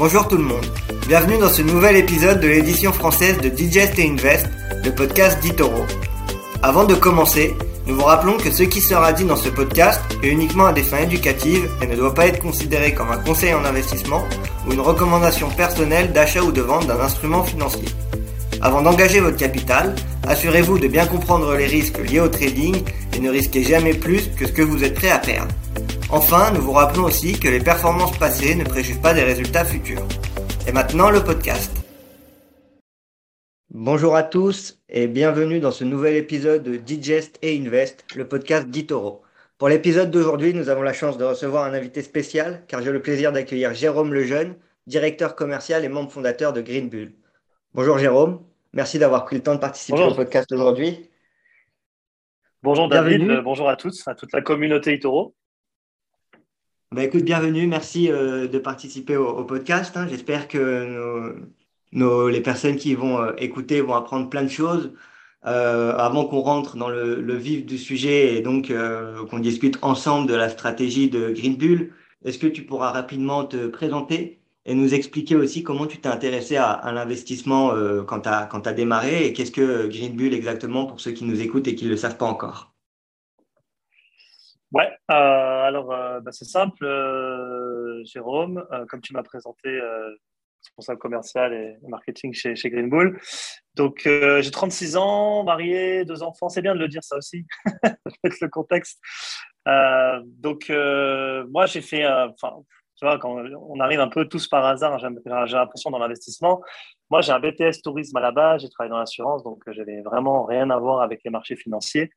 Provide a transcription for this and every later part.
Bonjour tout le monde, bienvenue dans ce nouvel épisode de l'édition française de Digest et Invest, le podcast d'Itoro. Avant de commencer, nous vous rappelons que ce qui sera dit dans ce podcast est uniquement à des fins éducatives et ne doit pas être considéré comme un conseil en investissement ou une recommandation personnelle d'achat ou de vente d'un instrument financier. Avant d'engager votre capital, assurez-vous de bien comprendre les risques liés au trading et ne risquez jamais plus que ce que vous êtes prêt à perdre. Enfin, nous vous rappelons aussi que les performances passées ne préjugent pas des résultats futurs. Et maintenant, le podcast. Bonjour à tous et bienvenue dans ce nouvel épisode de Digest et Invest, le podcast d'Itoro. Pour l'épisode d'aujourd'hui, nous avons la chance de recevoir un invité spécial car j'ai le plaisir d'accueillir Jérôme Lejeune, directeur commercial et membre fondateur de Green Bull. Bonjour Jérôme, merci d'avoir pris le temps de participer au podcast aujourd'hui. Bonjour David, bonjour à tous, à toute la communauté Itoro. Bah, écoute, bienvenue, merci euh, de participer au, podcast. Hein. J'espère que les personnes qui vont euh, écouter vont apprendre plein de choses. Euh, avant qu'on rentre dans le, vif du sujet et donc qu'on discute ensemble de la stratégie de Green Bull, est-ce que tu pourras rapidement te présenter et nous expliquer aussi comment tu t'es intéressé à, l'investissement quand tu as, démarré et qu'est-ce que Green Bull exactement pour ceux qui nous écoutent et qui ne le savent pas encore? Ouais, euh, alors euh, bah, c'est simple, euh, Jérôme, comme tu m'as présenté, responsable commercial et marketing chez, chez Green Bull. Donc j'ai 36 ans, marié, deux enfants, c'est bien de le dire ça aussi, mettre le contexte. donc moi j'ai fait, enfin tu vois, quand on arrive un peu tous par hasard, j'ai l'impression dans l'investissement. Moi, j'ai un BTS tourisme à la base, j'ai travaillé dans l'assurance, donc j'avais vraiment rien à voir avec les marchés financiers.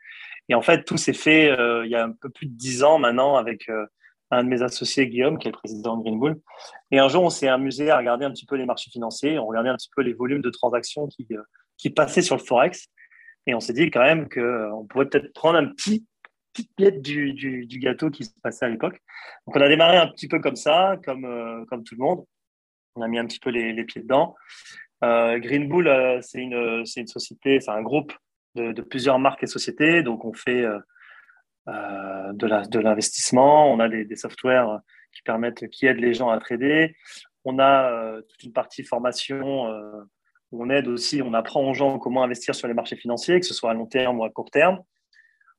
Et en fait, tout s'est fait euh, il y a un peu plus de dix ans maintenant avec euh, un de mes associés, Guillaume, qui est le président de Green Bull. Et un jour, on s'est amusé à regarder un petit peu les marchés financiers, on regardait un petit peu les volumes de transactions qui, euh, qui passaient sur le Forex. Et on s'est dit quand même qu'on pourrait peut-être prendre un petit petite pièce du, du, du, gâteau qui se passait à l'époque. Donc on a démarré un petit peu comme ça, comme, comme tout le monde. On a mis un petit peu les, les pieds dedans. Green Bull, c'est une, une société, c'est un groupe de, plusieurs marques et sociétés. Donc, on fait euh, euh, de l'investissement, on a des, softwares qui permettent, qui aident les gens à trader. On a euh, toute une partie formation où on aide aussi, on apprend aux gens comment investir sur les marchés financiers, que ce soit à long terme ou à court terme.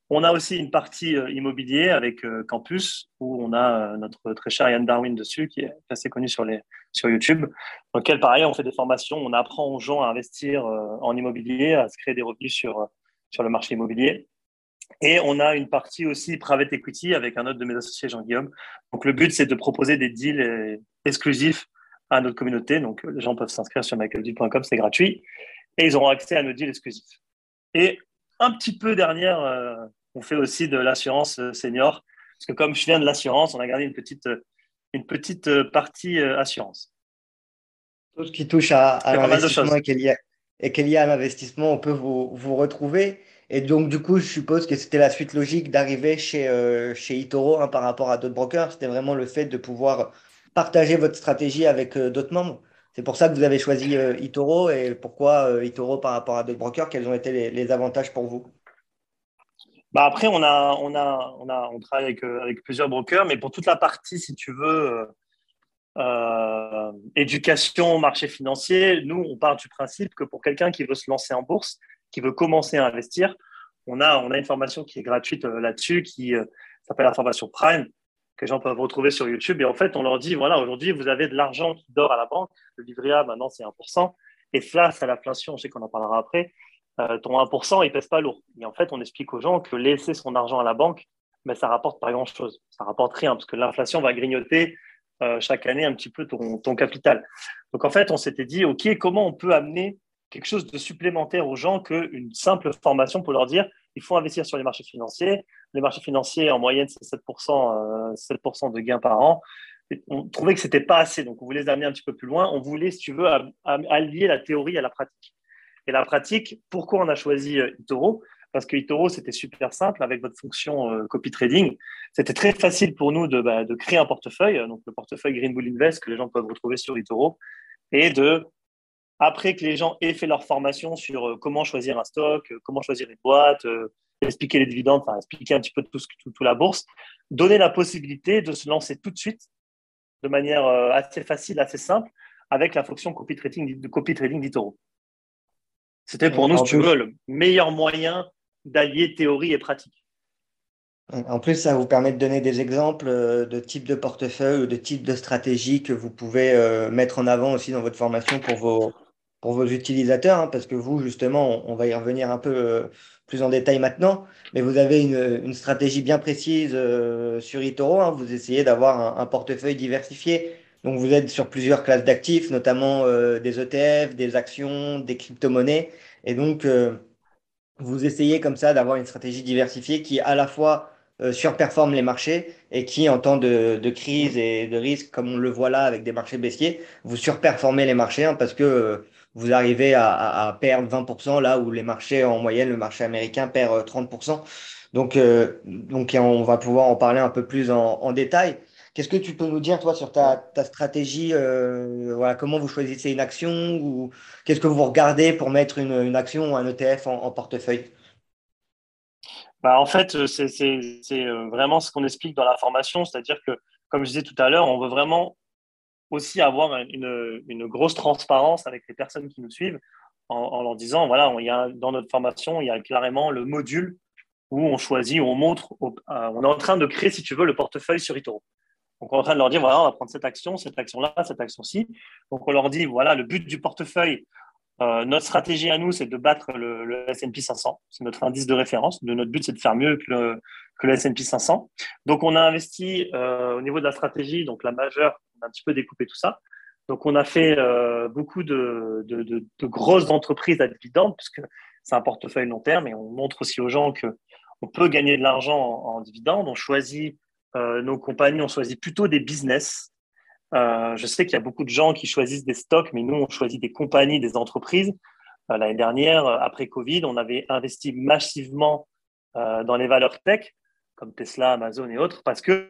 On a aussi une partie euh, immobilier avec euh, Campus, où on a euh, notre très cher Yann Darwin dessus, qui est assez connu sur, les, sur YouTube, dans lequel, pareil, on fait des formations, on apprend aux gens à investir en immobilier, à se créer des revenus sur, sur le marché immobilier. Et on a une partie aussi private equity avec un autre de mes associés, Jean-Guillaume. Donc, le but, c'est de proposer des deals exclusifs à notre communauté. Donc, les gens peuvent s'inscrire sur michaeldeal.com, c'est gratuit. Et ils auront accès à nos deals exclusifs. Et un petit peu dernière, euh, on fait aussi de l'assurance euh, senior. Parce que comme je viens de l'assurance, on a gardé une petite, euh, une petite partie assurance. Tout ce qui touche à, l'investissement et qui est lié à l'investissement, on peut vous, vous, retrouver. Et donc, du coup, je suppose que c'était la suite logique d'arriver chez, chez Itoro hein, par rapport à d'autres brokers. C'était vraiment le fait de pouvoir partager votre stratégie avec d'autres membres. C'est pour ça que vous avez choisi euh, Itoro et pourquoi euh, Itoro par rapport à d'autres brokers Quels ont été les, avantages pour vous? Bah après, on, a, on, travaille avec, euh, avec, plusieurs brokers, mais pour toute la partie, si tu veux, éducation, marché financier, nous, on part du principe que pour quelqu'un qui veut se lancer en bourse, qui veut commencer à investir, on a, on a une formation qui est gratuite là-dessus, qui s'appelle la formation Prime, que les gens peuvent retrouver sur YouTube. Et en fait, on leur dit, voilà, aujourd'hui, vous avez de l'argent qui dort à la banque. Le livret A, maintenant, c'est 1%. Et face à l'inflation, je sais qu'on en parlera après, euh, ton 1%, il pèse pas lourd. Et en fait, on explique aux gens que laisser son argent à la banque, ben, ça rapporte pas grand-chose. Ça rapporte rien, parce que l'inflation va grignoter euh, chaque année un petit peu ton, ton capital. Donc, en fait, on s'était dit, OK, comment on peut amener quelque chose de supplémentaire aux gens qu'une simple formation pour leur dire, il faut investir sur les marchés financiers. Les marchés financiers, en moyenne, c'est 7%, 7 euh, de gains par an. on trouvait que ce n'était pas assez, donc on voulait les amener un petit peu plus loin. On voulait, si tu veux, allier la théorie à la pratique. Et la pratique, pourquoi on a choisi euh, Itoro? Parce que Itoro, c'était super simple avec votre fonction euh, copy trading. C'était très facile pour nous de, bah, de, créer un portefeuille, donc le portefeuille Green Bull Invest que les gens peuvent retrouver sur Itoro, et de après que les gens aient fait leur formation sur comment choisir un stock, comment choisir une boîte, expliquer les dividendes, enfin expliquer un petit peu tout, tout, tout, la bourse, donner la possibilité de se lancer tout de suite de manière assez facile, assez simple, avec la fonction copy trading, de copy trading d'Itoro. C'était pour nous, si tu veux, le meilleur moyen d'allier théorie et pratique. En plus, ça vous permet de donner des exemples de types de portefeuille ou de types de stratégies que vous pouvez mettre en avant aussi dans votre formation pour vos, pour vos utilisateurs, hein, parce que vous, justement, on, va y revenir un peu euh, plus en détail maintenant, mais vous avez une, stratégie bien précise euh, sur eToro. Hein. vous essayez d'avoir un, portefeuille diversifié. Donc, vous êtes sur plusieurs classes d'actifs, notamment euh, des ETF, des actions, des crypto-monnaies. Et donc, vous essayez comme ça d'avoir une stratégie diversifiée qui, à la fois, surperforme les marchés et qui, en temps de, crise et de risque, comme on le voit là avec des marchés baissiers, vous surperformez les marchés hein, parce que vous arrivez à, perdre 20% là où les marchés en moyenne, le marché américain perd 30%. Euh, donc, euh, donc on va pouvoir en parler un peu plus en, détail. Qu'est-ce que tu peux nous dire, toi, sur ta, stratégie euh, voilà, Comment vous choisissez une action ou qu'est-ce que vous regardez pour mettre une, action ou un ETF en, portefeuille? Bah, En fait, c'est vraiment ce qu'on explique dans la formation, c'est-à-dire que, comme je disais tout à l'heure, on veut vraiment aussi avoir une, grosse transparence avec les personnes qui nous suivent en, leur disant, voilà, il y a, dans notre formation, il y a clairement le module où on choisit, où on montre, euh, on est en train de créer, si tu veux, le portefeuille sur eToro. Donc, on est en train de leur dire, voilà, on va prendre cette action, cette action-là, cette action-ci. Donc, on leur dit, voilà, le but du portefeuille, euh, notre stratégie à nous, c'est de battre le, S&P 500. C'est notre indice de référence. De notre but, c'est de faire mieux que le, que le S&P 500. Donc, on a investi euh, au niveau de la stratégie, donc la majeure, on un petit peu découpé tout ça. Donc, on a fait euh, beaucoup de, de, grosses entreprises à dividendes, puisque c'est un portefeuille long terme, et on montre aussi aux gens que on peut gagner de l'argent en, en dividendes. On choisit nos compagnies, on choisit plutôt des business euh, je sais qu'il y a beaucoup de gens qui choisissent des stocks, mais nous, on choisit des compagnies, des entreprises. Euh, l'année dernière, euh, après Covid, on avait investi massivement dans les valeurs tech, comme Tesla, Amazon et autres, parce que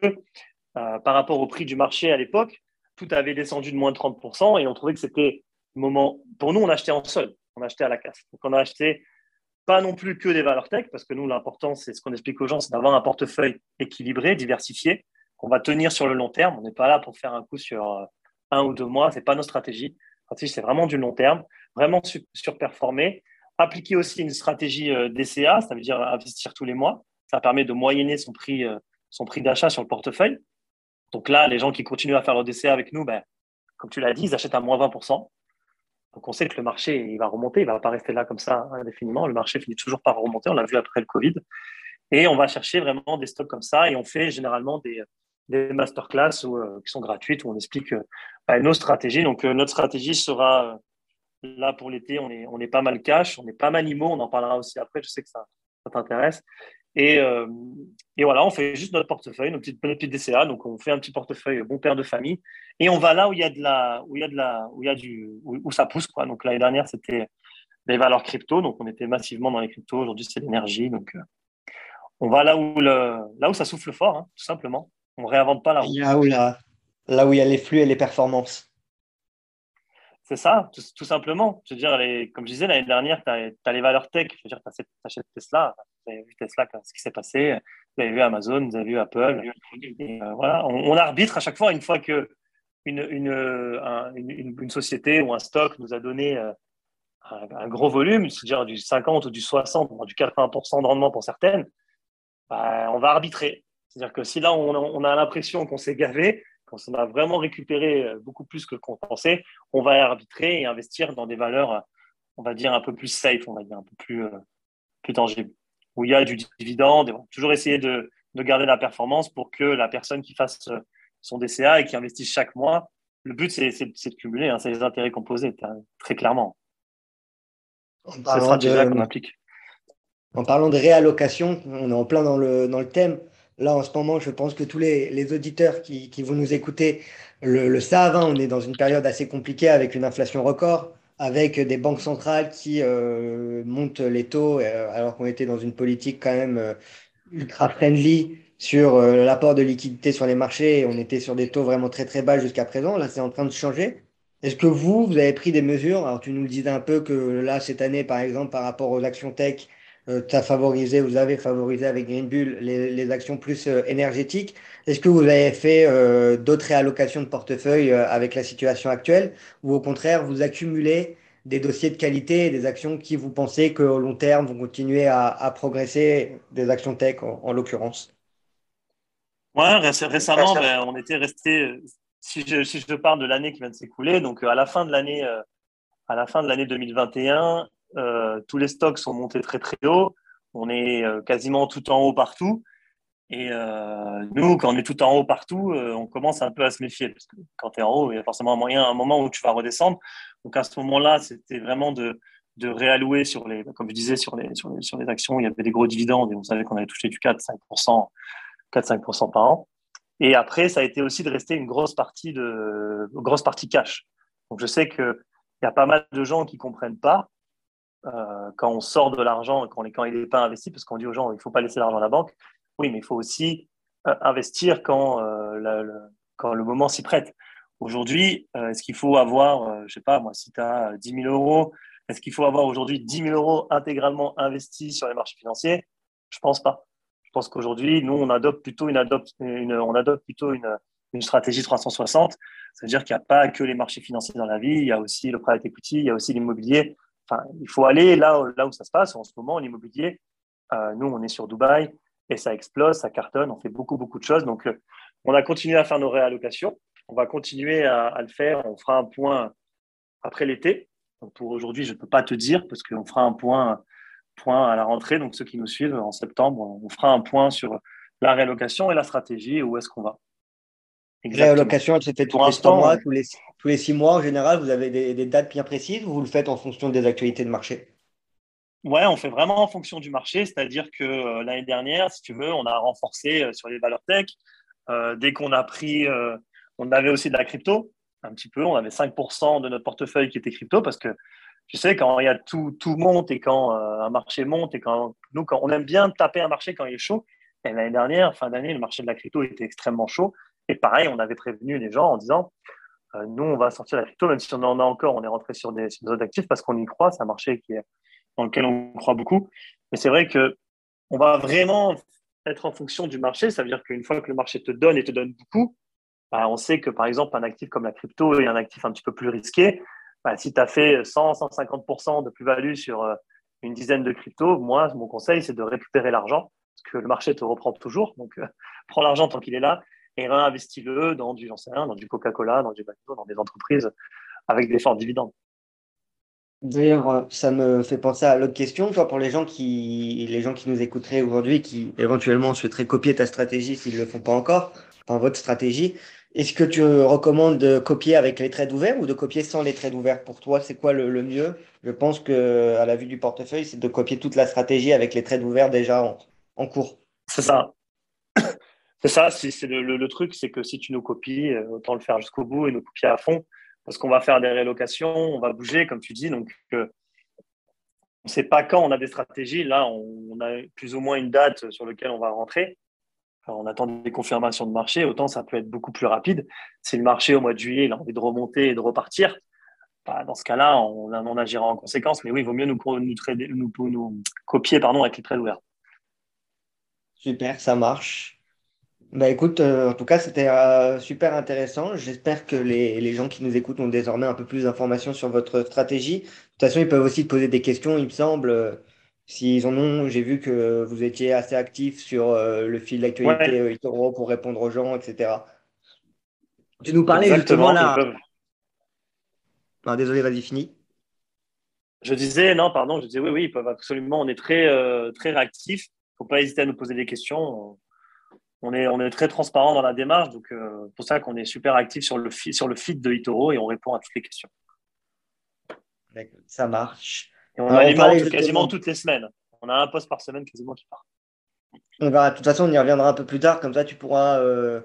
par rapport au prix du marché à l'époque, tout avait descendu de moins de 30% et on trouvait que c'était le moment. Pour nous, on achetait en sol, on achetait à la casse. Donc, on a acheté pas non plus que des valeurs tech, parce que nous, l'important, c'est ce qu'on explique aux gens, c'est d'avoir un portefeuille équilibré, diversifié, qu'on va tenir sur le long terme. On n'est pas là pour faire un coup sur euh, un ou deux mois. Ce n'est pas notre stratégie. Stratégie, c'est vraiment du long terme, vraiment surperformer. Appliquer aussi une stratégie euh, DCA, ça veut dire investir tous les mois. Ça permet de moyenner son prix, euh, son prix d'achat sur le portefeuille. Donc là, les gens qui continuent à faire leur DCA avec nous, ben, comme tu l'as dit, ils achètent à moins 20%. Donc on sait que le marché il va remonter, il ne va pas rester là comme ça indéfiniment. Le marché finit toujours par remonter, on l'a vu après le Covid. Et on va chercher vraiment des stocks comme ça et on fait généralement des, des masterclass euh, qui sont gratuites où on explique euh, bah, nos stratégies. Donc, euh, notre stratégie sera là pour l'été. On est, on est pas mal cash, on est pas mal IMO. On en parlera aussi après. Je sais que ça t'intéresse. Et, et, voilà, on fait juste notre portefeuille, nos petites, nos petites DCA. Donc, on fait un petit portefeuille bon père de famille. Et on va là où ça pousse, quoi. Donc, l'année dernière, c'était les valeurs crypto. Donc, on était massivement dans les cryptos. Aujourd'hui, c'est l'énergie. Donc, on va là où, le, là où ça souffle fort, hein, tout simplement. On réinvente pas la roue. Là où il y a les flux et les performances. C'est ça, tout, simplement. Je dire, comme je disais l'année dernière, tu as, les valeurs tech. Je dire, tu achètes Tesla. Vous avez vu Tesla, ce qui s'est passé. Vous avez vu Amazon, vous avez vu Apple. Euh, voilà. on, arbitre à chaque fois, une fois que une, une, une, société ou un stock nous a donné euh, un, gros volume, c'est-à-dire du 50 ou du 60, du 80% de rendement pour certaines, bah, on va arbitrer. C'est-à-dire que si là, on, a l'impression qu'on s'est gavé, qu'on a vraiment récupéré euh, beaucoup plus que qu'on pensait, on va arbitrer et investir dans des valeurs, on va dire, un peu plus safe, on va dire, un peu plus, euh, plus tangibles, où il y a du dividende. toujours essayer de, garder la performance pour que la personne qui fasse euh, son DCA et qui investisse chaque mois, le but, c'est de cumuler, hein, c'est les intérêts composés, très clairement. C'est stratégie qu'on applique. En parlant de réallocation, on est en plein dans le, dans le thème. Là, en ce moment, je pense que tous les, auditeurs qui, vont nous écouter le, savent. Hein. on est dans une période assez compliquée avec une inflation record, avec des banques centrales qui euh, montent les taux, euh, alors qu'on était dans une politique quand même euh, ultra friendly sur l'apport de liquidité sur les marchés. On était sur des taux vraiment très très bas jusqu'à présent. Là, c'est en train de changer. Est-ce que vous, vous avez pris des mesures? Alors, tu nous le disais un peu que là, cette année, par exemple, par rapport aux actions tech, euh, as favorisé, vous avez favorisé avec Green Bull les, actions plus euh, énergétiques. Est-ce que vous avez fait euh, d'autres réallocations de portefeuille avec la situation actuelle? Ou au contraire, vous accumulez des dossiers de qualité et des actions qui vous pensez qu'au long terme vont continuer à, progresser, des actions tech en, l'occurrence? Ouais, récemment, ben, on était resté, si je, si je parle de l'année qui vient de s'écouler, donc à la fin de l'année à la fin de l'année 2021, euh, tous les stocks sont montés très très haut. On est euh, quasiment tout en haut partout. Et euh, nous, quand on est tout en haut partout, on commence un peu à se méfier. Parce que quand tu es en haut, il y a forcément un moyen, un moment où tu vas redescendre. Donc à ce moment-là, c'était vraiment de, de réallouer sur les, comme je disais, sur les, sur les, actions. Il y avait des gros dividendes et on savait qu'on avait touché du 4-5%, 4-5% par an. Et après, ça a été aussi de rester une grosse partie, de, grosse partie cash. Donc je sais qu'il y a pas mal de gens qui ne comprennent pas euh, quand on sort de l'argent, quand, il n'est pas investi, parce qu'on dit aux gens, il ne faut pas laisser l'argent à la banque. Oui, mais il faut aussi euh, investir quand, euh, le, quand le moment s'y prête. Aujourd'hui, est-ce qu'il faut avoir, je ne sais pas, moi, si tu as 10 000 euros, est-ce qu'il faut avoir aujourd'hui 10 000 euros intégralement investis sur les marchés financiers? Je ne pense pas. Je pense qu'aujourd'hui, nous, on adopte plutôt une, une, on adopte plutôt une, une stratégie 360. C'est-à-dire qu'il n'y a pas que les marchés financiers dans la vie, il y a aussi le private equity, il y a aussi l'immobilier il faut aller là, où ça se passe. En ce moment, l'immobilier, euh, nous, on est sur Dubaï et ça explose, ça cartonne, on fait beaucoup, beaucoup de choses. Donc, euh, on a continué à faire nos réallocations. On va continuer à, le faire. On fera un point après l'été. Pour aujourd'hui, je ne peux pas te dire parce qu'on fera un point, point à la rentrée. Donc, ceux qui nous suivent en septembre, on fera un point sur la réallocation et la stratégie où est-ce qu'on va. Réallocation, elle se fait tous les mois, tous les, tous les six mois en général. Vous avez des, dates bien précises ou vous le faites en fonction des actualités de marché? Ouais, on fait vraiment en fonction du marché. C'est-à-dire que euh, l'année dernière, si tu veux, on a renforcé euh, sur les valeurs tech. Euh, dès qu'on a pris, on avait aussi de la crypto, un petit peu. On avait 5% de notre portefeuille qui était crypto parce que tu sais, quand il y a tout, tout monte et quand un marché monte et quand nous, quand on aime bien taper un marché quand il est chaud. Et l'année dernière, fin d'année, le marché de la crypto était extrêmement chaud. Et pareil, on avait prévenu les gens en disant euh, nous, on va sortir la crypto, même si on en a encore, on est rentré sur des, autres actifs parce qu'on y croit. C'est un marché qui est, dans lequel on croit beaucoup. Mais c'est vrai que on va vraiment être en fonction du marché. Ça veut dire qu'une fois que le marché te donne et te donne beaucoup, bah, on sait que par exemple, un actif comme la crypto est un actif un petit peu plus risqué. Bah, si tu as fait 100, 150% de plus-value sur euh, une dizaine de cryptos, moi, mon conseil, c'est de récupérer l'argent parce que le marché te reprend toujours. Donc, euh, prends l'argent tant qu'il est là et réinvestis-le dans du, dans du Coca-Cola, dans du bateau, dans des entreprises avec des forts dividendes. D'ailleurs, ça me fait penser à l'autre question. Toi, pour les gens qui, les gens qui nous écouteraient aujourd'hui, qui éventuellement souhaiteraient copier ta stratégie s'ils ne le font pas encore, enfin votre stratégie, est-ce que tu recommandes de copier avec les trades ouverts ou de copier sans les trades ouverts? Pour toi, c'est quoi le, mieux? Je pense que à la vue du portefeuille, c'est de copier toute la stratégie avec les trades ouverts déjà en, en cours. C'est ça. C'est ça, c'est le, truc, c'est que si tu nous copies, euh, autant le faire jusqu'au bout et nous copier à fond, parce qu'on va faire des rélocations, on va bouger, comme tu dis. Donc, euh, on ne sait pas quand on a des stratégies. Là, on, a plus ou moins une date sur laquelle on va rentrer. on attend des confirmations de marché. Autant ça peut être beaucoup plus rapide. Si le marché au mois de juillet, il a envie de remonter et de repartir, bah, dans ce cas-là, on, on, agira en conséquence. Mais oui, il vaut mieux nous, nous, nous, copier pardon, avec les traits ouverts. Super, ça marche. Bah écoute, euh, en tout cas, c'était euh, super intéressant. J'espère que les, les, gens qui nous écoutent ont désormais un peu plus d'informations sur votre stratégie. De toute façon, ils peuvent aussi te poser des questions, il me semble. Euh, s'ils en ont, j'ai vu que vous étiez assez actif sur le fil d'actualité pour répondre aux gens, etc. Tu nous parlais justement là. désolé, vas-y, fini. Je disais, non, pardon, je disais oui, oui, ils peuvent absolument. On est très, très réactifs. Il ne faut pas hésiter à nous poser des questions on est, on est très transparent dans la démarche. Donc, euh, pour ça qu'on est super actif sur le, sur le feed de Itoro et on répond à toutes les questions. Ça marche. Et on alimente quasiment toutes les semaines. On a un poste par semaine quasiment qui part. On va, de toute façon, on y reviendra un peu plus tard. Comme ça, tu pourras euh,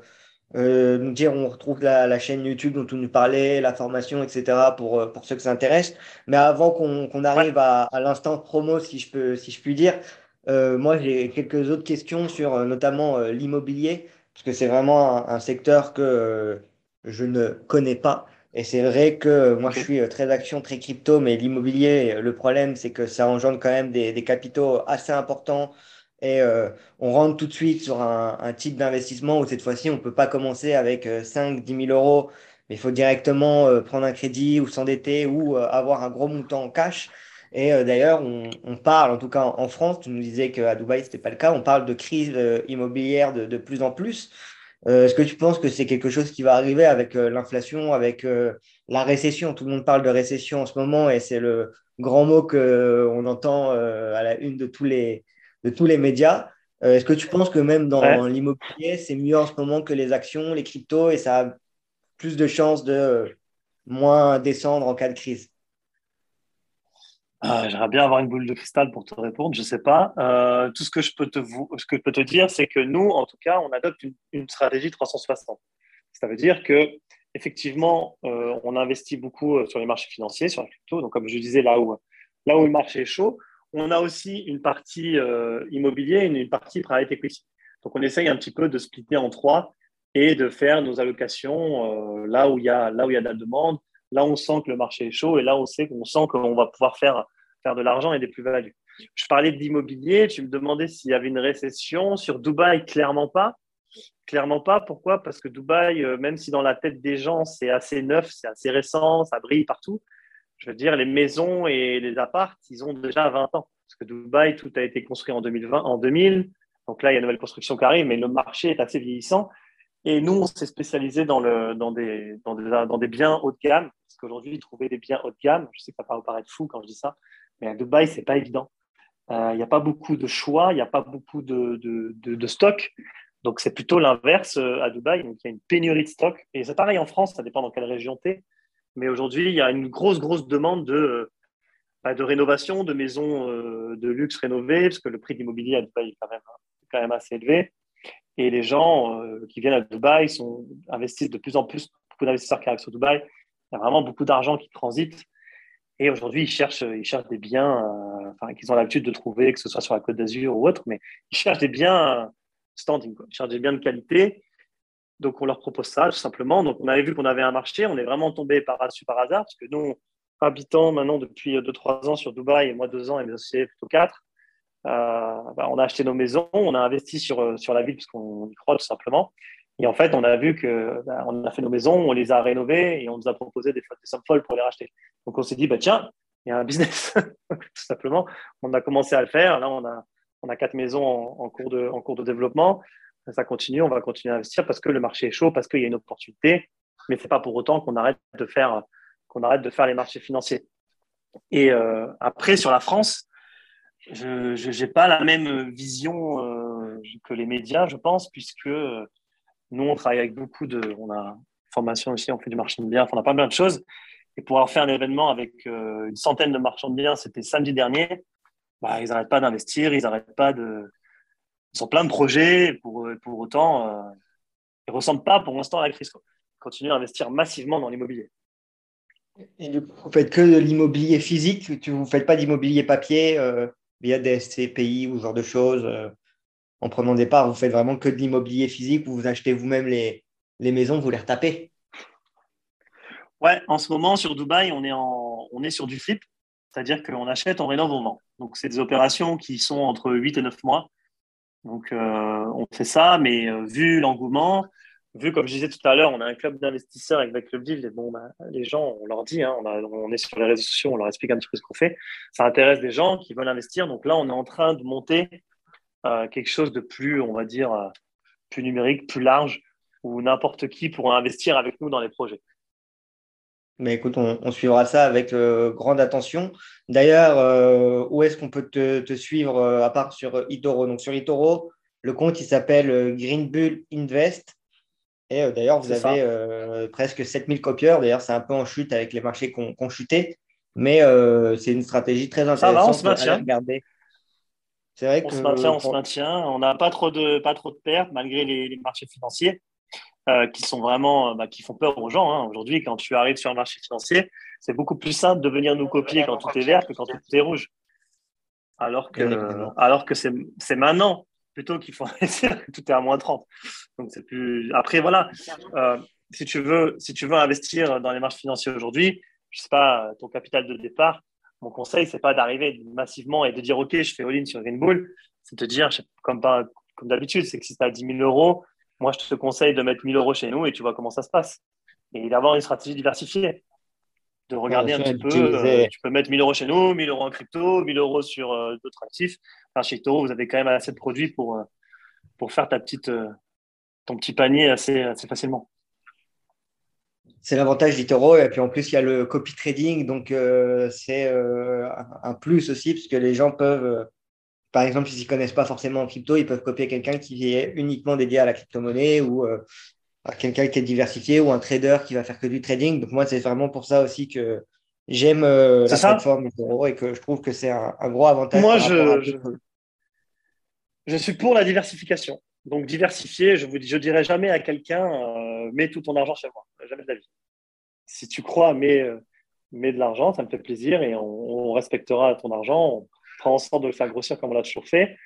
euh, nous dire on retrouve la, chaîne YouTube dont tu nous parlais, la formation, etc. pour, pour ceux que ça intéresse. Mais avant qu'on arrive à, à l'instant promo, si je, peux, si je puis dire, euh, moi, j'ai quelques autres questions sur euh, notamment euh, l'immobilier, parce que c'est vraiment un, secteur que je ne connais pas. Et c'est vrai que moi, je suis très action, très crypto, mais l'immobilier, le problème, c'est que ça engendre quand même des, des capitaux assez importants et on rentre tout de suite sur un, un type d'investissement où cette fois-ci, on ne peut pas commencer avec 5, 10 000 euros, mais il faut directement prendre un crédit ou s'endetter ou avoir un gros montant en cash. Et d'ailleurs, on, on, parle, en tout cas en, France, tu nous disais qu'à Dubaï, ce n'était pas le cas, on parle de crise immobilière de, de, plus en plus. Est-ce que tu penses que c'est quelque chose qui va arriver avec l'inflation, avec la récession? Tout le monde parle de récession en ce moment et c'est le grand mot qu'on entend à la une de tous les, de tous les médias. Euh, est-ce que tu penses que même dans l'immobilier, c'est mieux en ce moment que les actions, les cryptos, et ça a plus de chances de euh, moins descendre en cas de crise? Ah, J'aimerais bien avoir une boule de cristal pour te répondre, je ne sais pas. Euh, tout ce que je peux te, dire, c'est que nous, en tout cas, on adopte une, stratégie 360. Ça veut dire que effectivement, on investit beaucoup sur les marchés financiers, sur la crypto. Donc, comme je disais, là où, là où le marché est chaud, on a aussi une partie euh, immobilier et une, partie private equity. Donc, on essaye un petit peu de splitter en trois et de faire nos allocations euh, là, où il y là où il y a de la demande, là on sent que le marché est chaud et là on sait qu'on sent qu'on va pouvoir faire, faire de l'argent et des plus-values. Je parlais de l'immobilier, tu me demandais s'il y avait une récession. Sur Dubaï, clairement pas. Clairement pas. Pourquoi? Parce que Dubaï, euh, même si dans la tête des gens, c'est assez neuf, c'est assez récent, ça brille partout, je veux dire, les maisons et les apparts, ils ont déjà 20 ans. Parce que Dubaï, tout a été construit en 2020, en 2000. Donc là, il y a une nouvelle construction qui arrive, mais le marché est assez vieillissant. Et nous, on s'est spécialisé dans, des, biens haut de gamme. Parce qu'aujourd'hui, trouver des biens haut de gamme, je sais que ça peut paraître fou quand je dis ça, mais à Dubaï, c'est pas évident. Euh, il n'y a pas beaucoup de choix, il n'y a pas beaucoup de, de, de, stock. Donc, c'est plutôt l'inverse euh, à Dubaï. Il y a une pénurie de stock. Et c'est pareil en France, ça dépend dans quelle région tu es. Mais aujourd'hui, il y a une grosse, grosse demande de, bah, de rénovation, de maisons euh, de luxe rénovées, parce que le prix de l'immobilier à Dubaï est quand même assez élevé. Et les gens euh, qui viennent à Dubaï sont, investissent de plus en plus, beaucoup d'investisseurs qui arrivent sur Dubaï. Il y a vraiment beaucoup d'argent qui transite. Et aujourd'hui, ils cherchent, ils cherchent des biens euh, qu'ils ont l'habitude de trouver, que ce soit sur la Côte d'Azur ou autre, mais ils cherchent des biens standing, ils cherchent des biens de qualité donc, on leur propose ça, tout simplement. Donc, on avait vu qu'on avait un marché. On est vraiment tombé par, par hasard, parce que nous, habitants maintenant depuis 2-3 ans sur Dubaï, et moi 2 ans, et mes associés plutôt 4, euh, bah, on a acheté nos maisons, on a investi sur, sur la ville, parce qu'on y croit tout simplement. Et en fait, on a vu que bah, on a fait nos maisons, on les a rénovées et on nous a proposé des, sommes folles pour les racheter. Donc, on s'est dit, bah, tiens, il y a un business, tout simplement. On a commencé à le faire. Là, on a, on a quatre maisons en, cours de, en cours de développement ça continue, on va continuer à investir parce que le marché est chaud, parce qu'il y a une opportunité, mais ce n'est pas pour autant qu'on arrête de faire arrête de faire les marchés financiers. Et euh, après, sur la France, je n'ai pas la même vision euh, que les médias, je pense, puisque nous, on travaille avec beaucoup de... On a formation aussi, on fait du marché de biens, on a pas mal de choses. Et pouvoir faire un événement avec euh, une centaine de marchands de biens, c'était samedi dernier, bah, ils n'arrêtent pas d'investir, ils n'arrêtent pas de, ils ont plein de projets, pour, pour autant, euh, ils ne ressemblent pas pour l'instant à la crise. Ils continuent à investir massivement dans l'immobilier. Et du coup, vous faites que de l'immobilier physique, vous ne faites pas d'immobilier papier euh, via des SCPI ou ce genre de choses euh, en prenant des parts, vous faites vraiment que de l'immobilier physique où vous achetez vous-même les, les maisons, vous les retapez Ouais, en ce moment sur Dubaï, on est, en, on est sur du flip, c'est-à-dire qu'on achète, on rénove, on vend. Donc, c'est des opérations qui sont entre 8 et 9 mois. Donc, euh, on fait ça, mais euh, vu l'engouement, vu, comme je disais tout à l'heure, on a un club d'investisseurs avec le Club Deal, et bon, bah, les gens, on leur dit, hein, on, est sur les réseaux sociaux, on leur explique un petit peu ce qu'on fait. Ça intéresse des gens qui veulent investir. Donc là, on est en train de monter euh, quelque chose de plus, on va dire, plus numérique, plus large, où n'importe qui pourra investir avec nous dans les projets. Mais écoute, on, suivra ça avec euh, grande attention. D'ailleurs, euh, où est-ce qu'on peut te, suivre euh, à part sur Itoro? Donc sur Itoro, le compte il s'appelle Green Bull Invest. Et d'ailleurs, vous avez presque 7000 copieurs. D'ailleurs, c'est un peu en chute avec les marchés qui ont chuté. Mais c'est une stratégie très intéressante à regarder. C'est vrai on se maintient, on se maintient. On n'a pas trop de pas trop de pertes malgré les marchés financiers. Euh, qui sont vraiment, euh, bah, qui font peur aux gens. Hein. Aujourd'hui, quand tu arrives sur un marché financier, c'est beaucoup plus simple de venir nous copier quand tout est vert que quand tout est rouge. Alors que, alors que c'est maintenant plutôt qu'il faut tout est à moins 30. Donc c'est plus. Après voilà, euh, si tu veux, investir dans les marchés financiers aujourd'hui, je sais pas, ton capital de départ, mon conseil, c'est pas d'arriver massivement et de dire, OK, je fais all-in sur Green Bull. C'est de te dire, comme, comme d'habitude, c'est que si tu as 10 000 euros, moi, je te conseille de mettre 1000 euros chez nous et tu vois comment ça se passe. Et d'avoir une stratégie diversifiée. De regarder un petit peu. Euh, tu peux mettre 1000 euros chez nous, 1000 euros en crypto, 1000 euros sur euh, d'autres actifs. Enfin, chez Toro, vous avez quand même assez de produits pour, euh, pour faire ta petite, ton petit panier assez, assez facilement. C'est l'avantage d'Itoro. Et puis en plus, il y a le copy trading. Donc, c'est un plus aussi, puisque les gens peuvent par exemple, s'ils ne connaissent pas forcément en crypto, ils peuvent copier quelqu'un qui est uniquement dédié à la crypto-monnaie ou euh, à quelqu'un qui est diversifié ou un trader qui va faire que du trading. Donc moi, c'est vraiment pour ça aussi que j'aime euh, la plateforme et que je trouve que c'est un, gros avantage. Moi, je, je, suis pour la diversification. Donc diversifier, je ne je dirais jamais à quelqu'un euh, mets tout ton argent chez moi. Jamais de la vie. Si tu crois, mets, mets de l'argent, ça me fait plaisir et on, on respectera ton argent prend en sorte de le faire grossir comme on l'a toujours fait.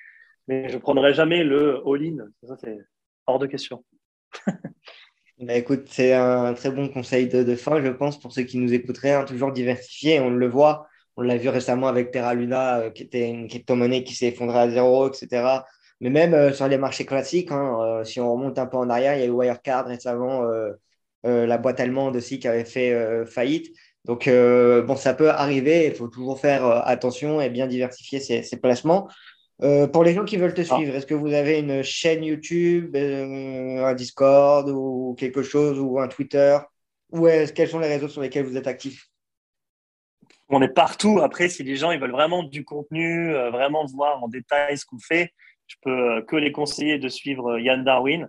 Mais je ne prendrai jamais le all-in. Ça, c'est hors de question. Bah, écoute, c'est un très bon conseil de, fin, je pense, pour ceux qui nous écouteraient. Hein, toujours diversifier, on le voit. On l'a vu récemment avec Terra Luna, euh, qui était une crypto-monnaie qui s'est effondrée à zéro, etc. Mais même euh, sur les marchés classiques, hein, euh, si on remonte un peu en arrière, il y a eu Wirecard récemment, la boîte allemande aussi qui avait fait faillite. Donc, bon, ça peut arriver, il faut toujours faire attention et bien diversifier ses, placements. Euh, pour les gens qui veulent te ah. suivre, est-ce que vous avez une chaîne YouTube, un Discord ou quelque chose, ou un Twitter? Ou quels sont les réseaux sur lesquels vous êtes actif On est partout. Après, si les gens ils veulent vraiment du contenu, vraiment voir en détail ce qu'on fait, je peux que les conseiller de suivre Yann Darwin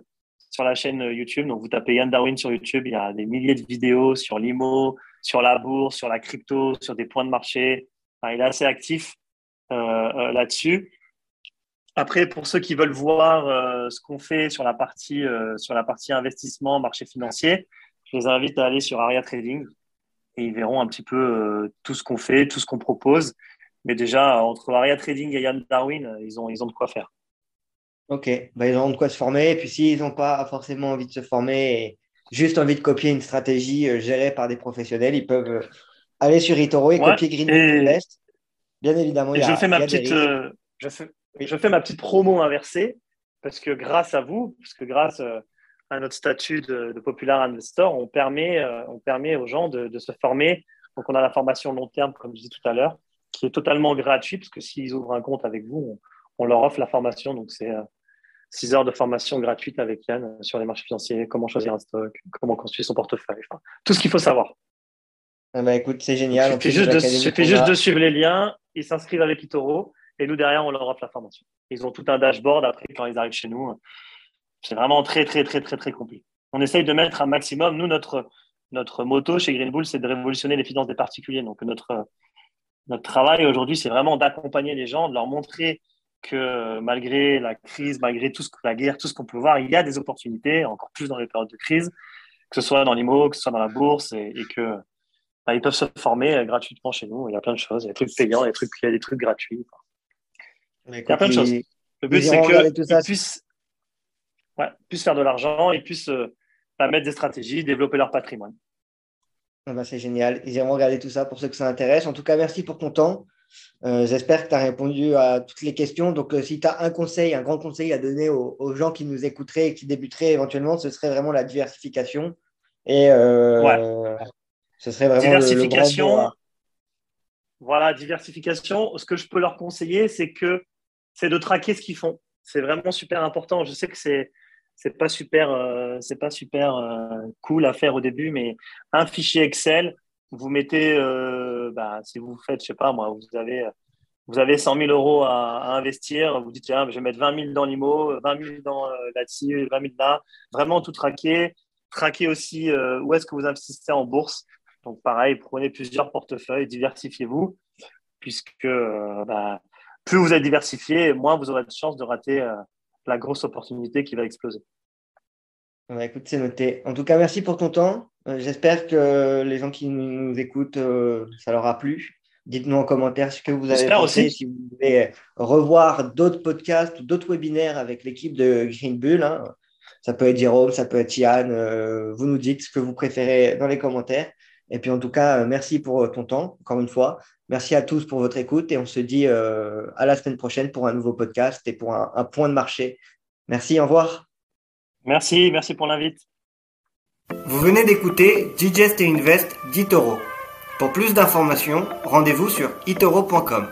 sur la chaîne YouTube. Donc, vous tapez Yann Darwin sur YouTube, il y a des milliers de vidéos sur l'IMO, sur la bourse, sur la crypto, sur des points de marché. il est assez actif euh, euh, là-dessus. Après, pour ceux qui veulent voir euh, ce qu'on fait sur la partie sur la partie investissement, marché financier, je les invite à aller sur Aria Trading et ils verront un petit peu tout ce qu'on fait, tout ce qu'on propose. Mais déjà, entre Aria Trading et Yann Darwin, ils ont, ils ont de quoi faire. Ok, bah, ils ont de quoi se former. Et puis s'ils n'ont pas forcément envie de se former juste envie de copier une stratégie euh, gérée par des professionnels, ils peuvent euh, aller sur Itoro et copier Green Invest. Bien évidemment, il y a, je fais ma petite, euh, je, fais, je fais ma petite promo inversée parce que grâce à vous, parce que grâce à notre statut de, Popular Investor, on permet, on permet aux gens de, se former. Donc, on a la formation long terme, comme je disais tout à l'heure, qui est totalement gratuite, parce que s'ils ouvrent un compte avec vous, on, on leur offre la formation. Donc, c'est 6 heures de formation gratuite avec Yann sur les marchés financiers, comment choisir un stock, comment construire son portefeuille, tout ce qu'il faut savoir. Ah bah écoute, c'est génial. Il suffit, juste de, juste de, suivre les liens, ils s'inscrivent avec Itoro et nous derrière, on leur offre la formation. Ils ont tout un dashboard après quand ils arrivent chez nous. C'est vraiment très, très, très, très, très compliqué. On essaye de mettre un maximum. Nous, notre, notre moto chez Green Bull, c'est de révolutionner les finances des particuliers. Donc, notre, notre travail aujourd'hui, c'est vraiment d'accompagner les gens, de leur montrer que malgré la crise, malgré tout ce que la guerre, tout ce qu'on peut voir, il y a des opportunités, encore plus dans les périodes de crise, que ce soit dans l'IMO, que ce soit dans la bourse, et, que bah, ils peuvent se former gratuitement chez nous. Il y a plein de choses, il y a des trucs payants, il y a des trucs gratuits. Il y a plein de choses. Le but, c'est qu'ils puissent, ouais, puissent faire de l'argent, ils puissent euh, bah, mettre des stratégies, développer leur patrimoine. Ah bah, c'est génial. Ils iront regarder tout ça pour ceux que ça intéresse. En tout cas, merci pour ton temps. Euh, j'espère que tu as répondu à toutes les questions. Donc, euh, si tu as un conseil, un grand conseil à donner aux, gens qui nous écouteraient et qui débuteraient éventuellement, ce serait vraiment la diversification. Et euh, ce serait vraiment diversification. voilà, diversification. Ce que je peux leur conseiller, c'est que c'est de traquer ce qu'ils font. C'est vraiment super important. Je sais que c'est c'est pas super, c'est pas super cool à faire au début, mais un fichier Excel vous mettez, euh, bah, si vous faites, je sais pas moi, vous avez, vous avez 100 000 euros à, investir, vous dites, tiens, je vais mettre 20 000 dans l'IMO, 20 000 dans euh, là-dessus, 20 000 là, vraiment tout traquer. Traquer aussi euh, où est-ce que vous investissez en bourse. Donc, pareil, prenez plusieurs portefeuilles, diversifiez-vous, puisque bah, plus vous êtes diversifié, moins vous aurez de chances de rater la grosse opportunité qui va exploser. écoute, c'est noté. En tout cas, merci pour ton temps. Euh, j'espère que les gens qui nous écoutent, euh, ça leur a plu. Dites-nous en commentaire ce que vous avez pensé, si vous voulez revoir d'autres podcasts ou d'autres webinaires avec l'équipe de Green Bull. Hein. Ça peut être Jérôme, ça peut être Yann. vous nous dites ce que vous préférez dans les commentaires. Et puis en tout cas, merci pour ton temps, encore une fois. Merci à tous pour votre écoute et on se dit à la semaine prochaine pour un nouveau podcast et pour un, un point de marché. Merci, au revoir. Merci, merci pour l'invite. Vous venez d'écouter Digest et Invest d'Itoro. Pour plus d'informations, rendez-vous sur itoro.com.